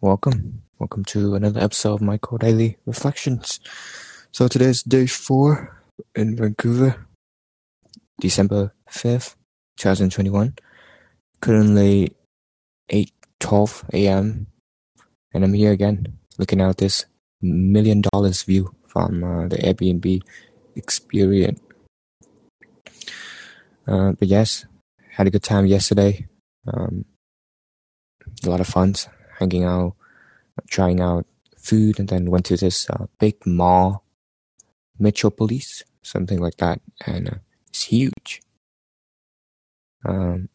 welcome. Welcome to another episode of Michael Daily Reflections. So today's day four in Vancouver, December 5th, 2021. Currently 8.12 a.m. And I'm here again, looking out this million dollars view from uh, the Airbnb experience. Uh, but yes, had a good time yesterday. Um, a lot of fun hanging out, trying out food, and then went to this uh, big mall, Metropolis, something like that, and uh, it's huge. Um,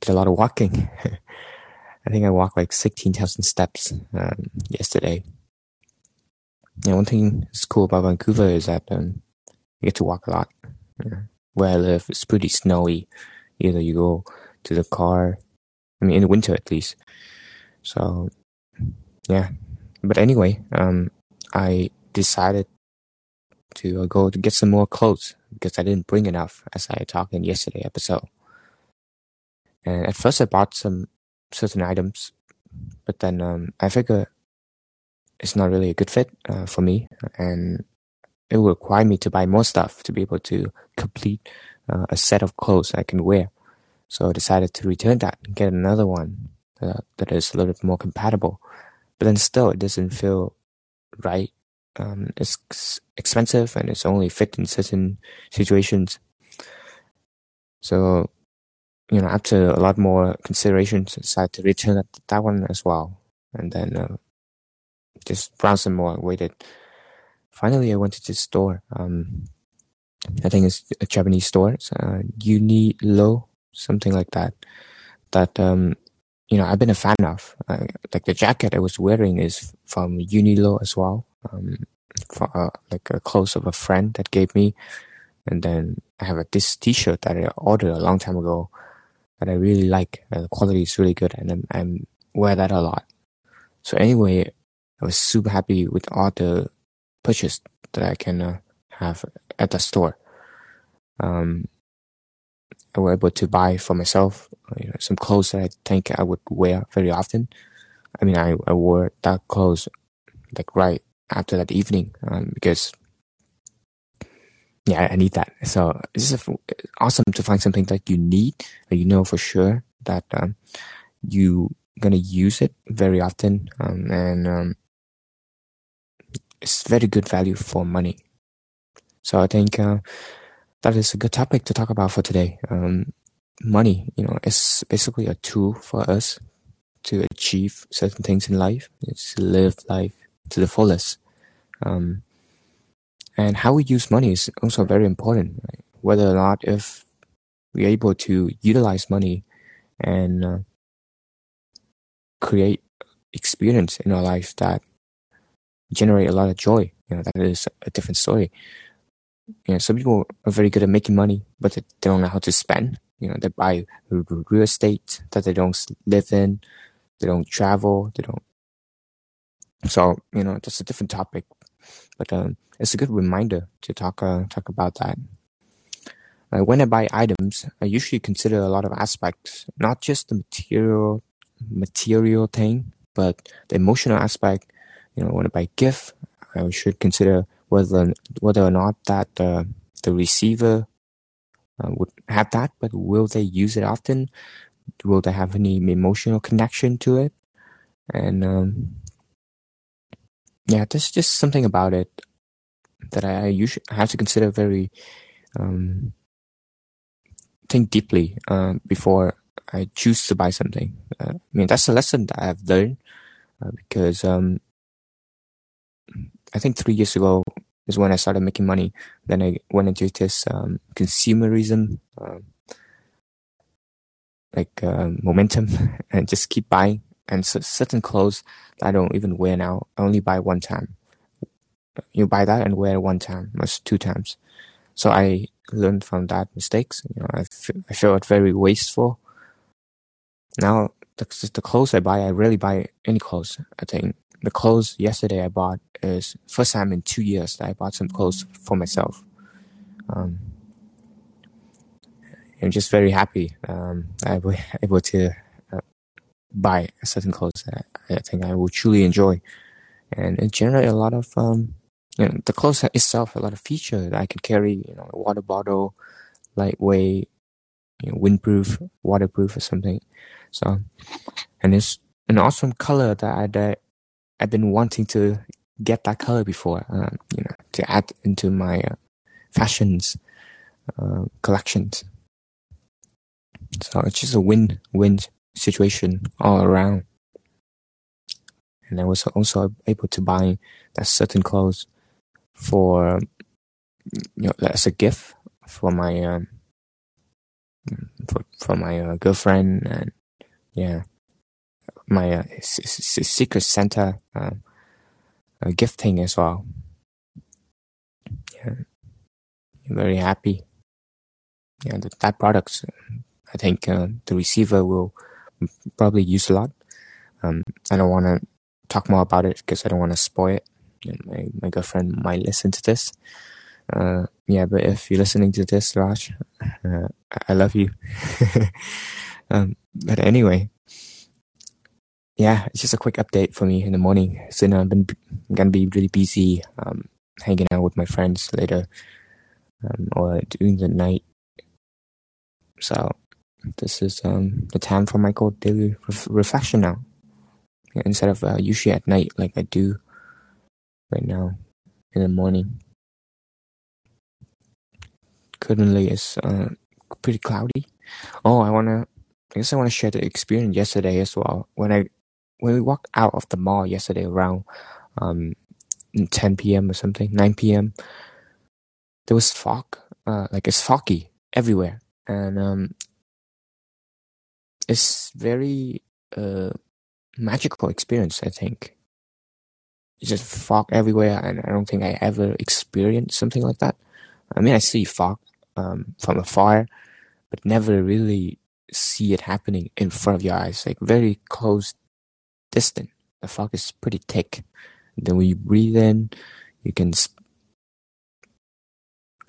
did a lot of walking. I think I walked like sixteen thousand steps um, yesterday. Yeah, one thing that's cool about Vancouver is that um, you get to walk a lot. Where I live, it's pretty snowy. Either you go to the car, I mean, in the winter at least, so, yeah. But anyway, um, I decided to go to get some more clothes because I didn't bring enough, as I talked in yesterday episode. And at first, I bought some certain items, but then um, I figure it's not really a good fit uh, for me, and it will require me to buy more stuff to be able to complete uh, a set of clothes I can wear. So I decided to return that and get another one uh, that is a little bit more compatible. But then still, it doesn't feel right. Um, it's expensive and it's only fit in certain situations. So, you know, after a lot more considerations, I decided to return that, one as well. And then uh, just browse some more, and waited. Finally, I went to this store. Um, I think it's a Japanese store. It's uh, something like that. That um, you know, I've been a fan of. Uh, like the jacket I was wearing is from Uniqlo as well. Um, for, uh, like a clothes of a friend that gave me, and then I have a, this T-shirt that I ordered a long time ago that I really like. Uh, the quality is really good, and I'm, I'm wear that a lot. So anyway, I was super happy with all the purchase that I can uh, have at the store. Um, I was able to buy for myself you know, some clothes that I think I would wear very often. I mean, I, I wore that clothes like right after that evening um, because yeah, I need that. So it's just awesome to find something that you need, you know for sure that um, you gonna use it very often, um, and um, it's very good value for money. So I think uh, that is a good topic to talk about for today. Um, money, you know, is basically a tool for us to achieve certain things in life. It's to live life to the fullest. Um, and how we use money is also very important. Right? Whether or not if we're able to utilize money and uh, create experience in our life that generate a lot of joy, you know, that is a different story you know, some people are very good at making money, but they don't know how to spend. You know, they buy real estate that they don't live in, they don't travel, they don't. So you know, that's a different topic, but um, it's a good reminder to talk uh, talk about that. Uh, when I buy items, I usually consider a lot of aspects, not just the material material thing, but the emotional aspect. You know, when I buy gift, I should consider whether whether or not that uh, the receiver uh, would have that, but will they use it often? Will they have any emotional connection to it? And um, yeah, there's just something about it that I, usually have to consider very um, think deeply uh, before I choose to buy something. Uh, I mean, that's a lesson that I've learned uh, because um, I think three years ago is when I started making money. Then I went into this um, consumerism, um, like uh, momentum, and just keep buying. And so certain clothes I don't even wear now. I only buy one time. You buy that and wear one time, or two times. So I learned from that mistakes. You know, I, f- I felt very wasteful. Now the, the clothes I buy, I rarely buy any clothes. I think the clothes yesterday I bought is first time in two years that I bought some clothes for myself. Um, I'm just very happy. Um, I was able to uh, buy certain clothes that I think I will truly enjoy, and it generate a lot of um, you know, the clothes itself a lot of feature that I can carry. You know, a water bottle, lightweight, you know, windproof, waterproof, or something. So, and it's an awesome color that I that I've been wanting to get that color before. Um, you know, to add into my uh, fashions uh, collections. So it's just a win-win situation all around. And I was also able to buy that certain clothes for you know as a gift for my um for for my uh, girlfriend and yeah my uh, secret Santa uh, uh, gifting as well. Yeah, very happy. Yeah, that, that product, I think uh, the receiver will probably use a lot. Um, I don't want to talk more about it because I don't want to spoil it. my my girlfriend might listen to this. Uh, yeah, but if you're listening to this, Raj, uh, I love you. um, but anyway, yeah, it's just a quick update for me in the morning. So now I've been gonna be really busy, um, hanging out with my friends later, um, or during the night. So this is um the time for my cold daily ref- reflection now. Yeah, instead of uh, usually at night like I do right now in the morning. Currently, it's uh, pretty cloudy. Oh, I wanna. I guess I want to share the experience yesterday as well. When I when we walked out of the mall yesterday around um 10 p.m. or something, 9 p.m. There was fog, uh, like it's foggy everywhere, and um, it's very uh magical experience. I think it's just fog everywhere, and I don't think I ever experienced something like that. I mean, I see fog um, from afar, but never really see it happening in front of your eyes, like very close, distant. The fog is pretty thick. then when you breathe in, you can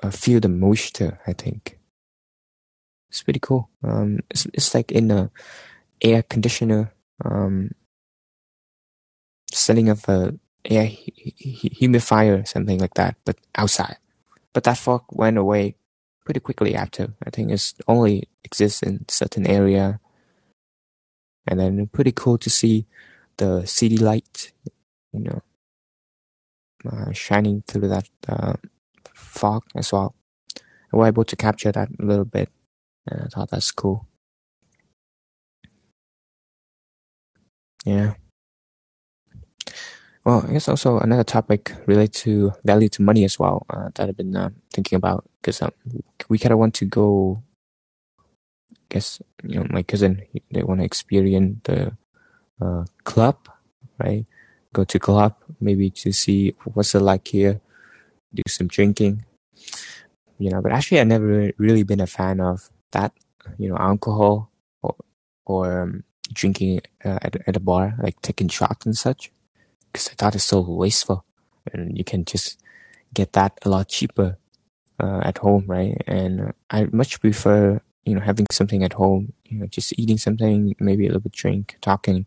uh, feel the moisture. I think it's pretty cool. Um, it's it's like in a air conditioner um, setting of a air humidifier, something like that, but outside. But that fog went away pretty quickly after. I think it only exists in certain area. And then pretty cool to see the city light, you know, uh, shining through that uh, fog as well. I was able to capture that a little bit, and I thought that's cool. Yeah. Well, I guess also another topic related to value to money as well uh, that I've been uh, thinking about because um, we kind of want to go. I guess you know my cousin they want to experience the uh, club, right? Go to club maybe to see what's it like here, do some drinking, you know. But actually, I've never really been a fan of that, you know, alcohol or or um, drinking uh, at at a bar, like taking shots and such because I thought it's so wasteful, and you can just get that a lot cheaper uh, at home, right? And I much prefer you know having something at home, you know, just eating something, maybe a little bit drink, talking.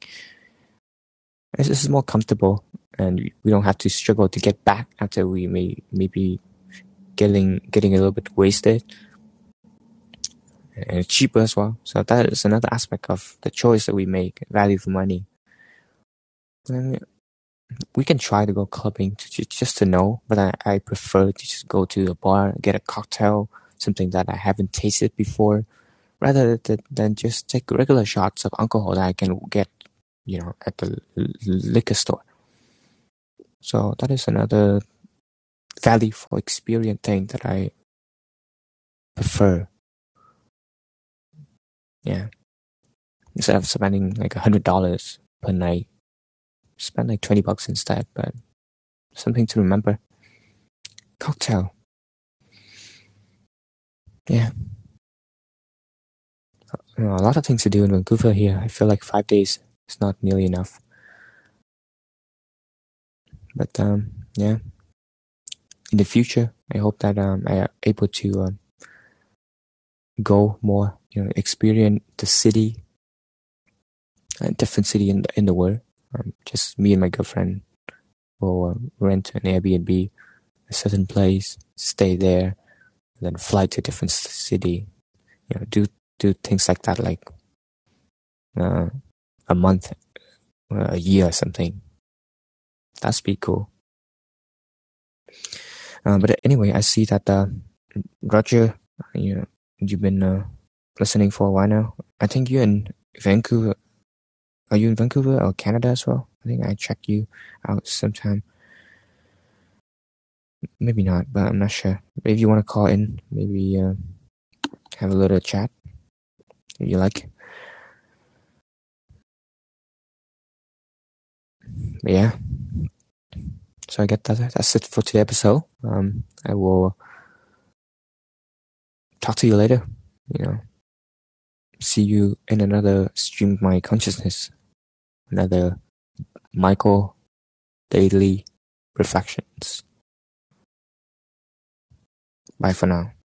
It's just more comfortable, and we don't have to struggle to get back after we may maybe getting getting a little bit wasted and cheaper as well. So that is another aspect of the choice that we make, value for money. And we can try to go clubbing to, just to know, but I, I prefer to just go to a bar, get a cocktail, something that I haven't tasted before, rather than, just take regular shots of alcohol that I can get, you know, at the liquor store. So that is another value for experience thing that I prefer. Yeah. Instead of spending like a hundred dollars per night spend like 20 bucks instead, but something to remember. Cocktail. Yeah. You know, a lot of things to do in Vancouver here. I feel like five days is not nearly enough. But um, yeah. In the future, I hope that um, I am able to um, go more, you know, experience the city a different city in the, in the world. Um, just me and my girlfriend will uh, rent an Airbnb, a certain place, stay there, and then fly to a different city. You know, do do things like that, like uh, a month, uh, a year, or something. That's be cool. Uh, but anyway, I see that uh, Roger, you know, you've been uh, listening for a while now. I think you're in Vancouver. Are you in Vancouver or Canada as well? I think I checked you out sometime. Maybe not, but I'm not sure. If you want to call in, maybe uh, have a little chat. If you like. But yeah. So I get that. That's it for today's episode. Um, I will talk to you later. You know, see you in another stream of my consciousness, another Michael Daily Reflections. Bye for now.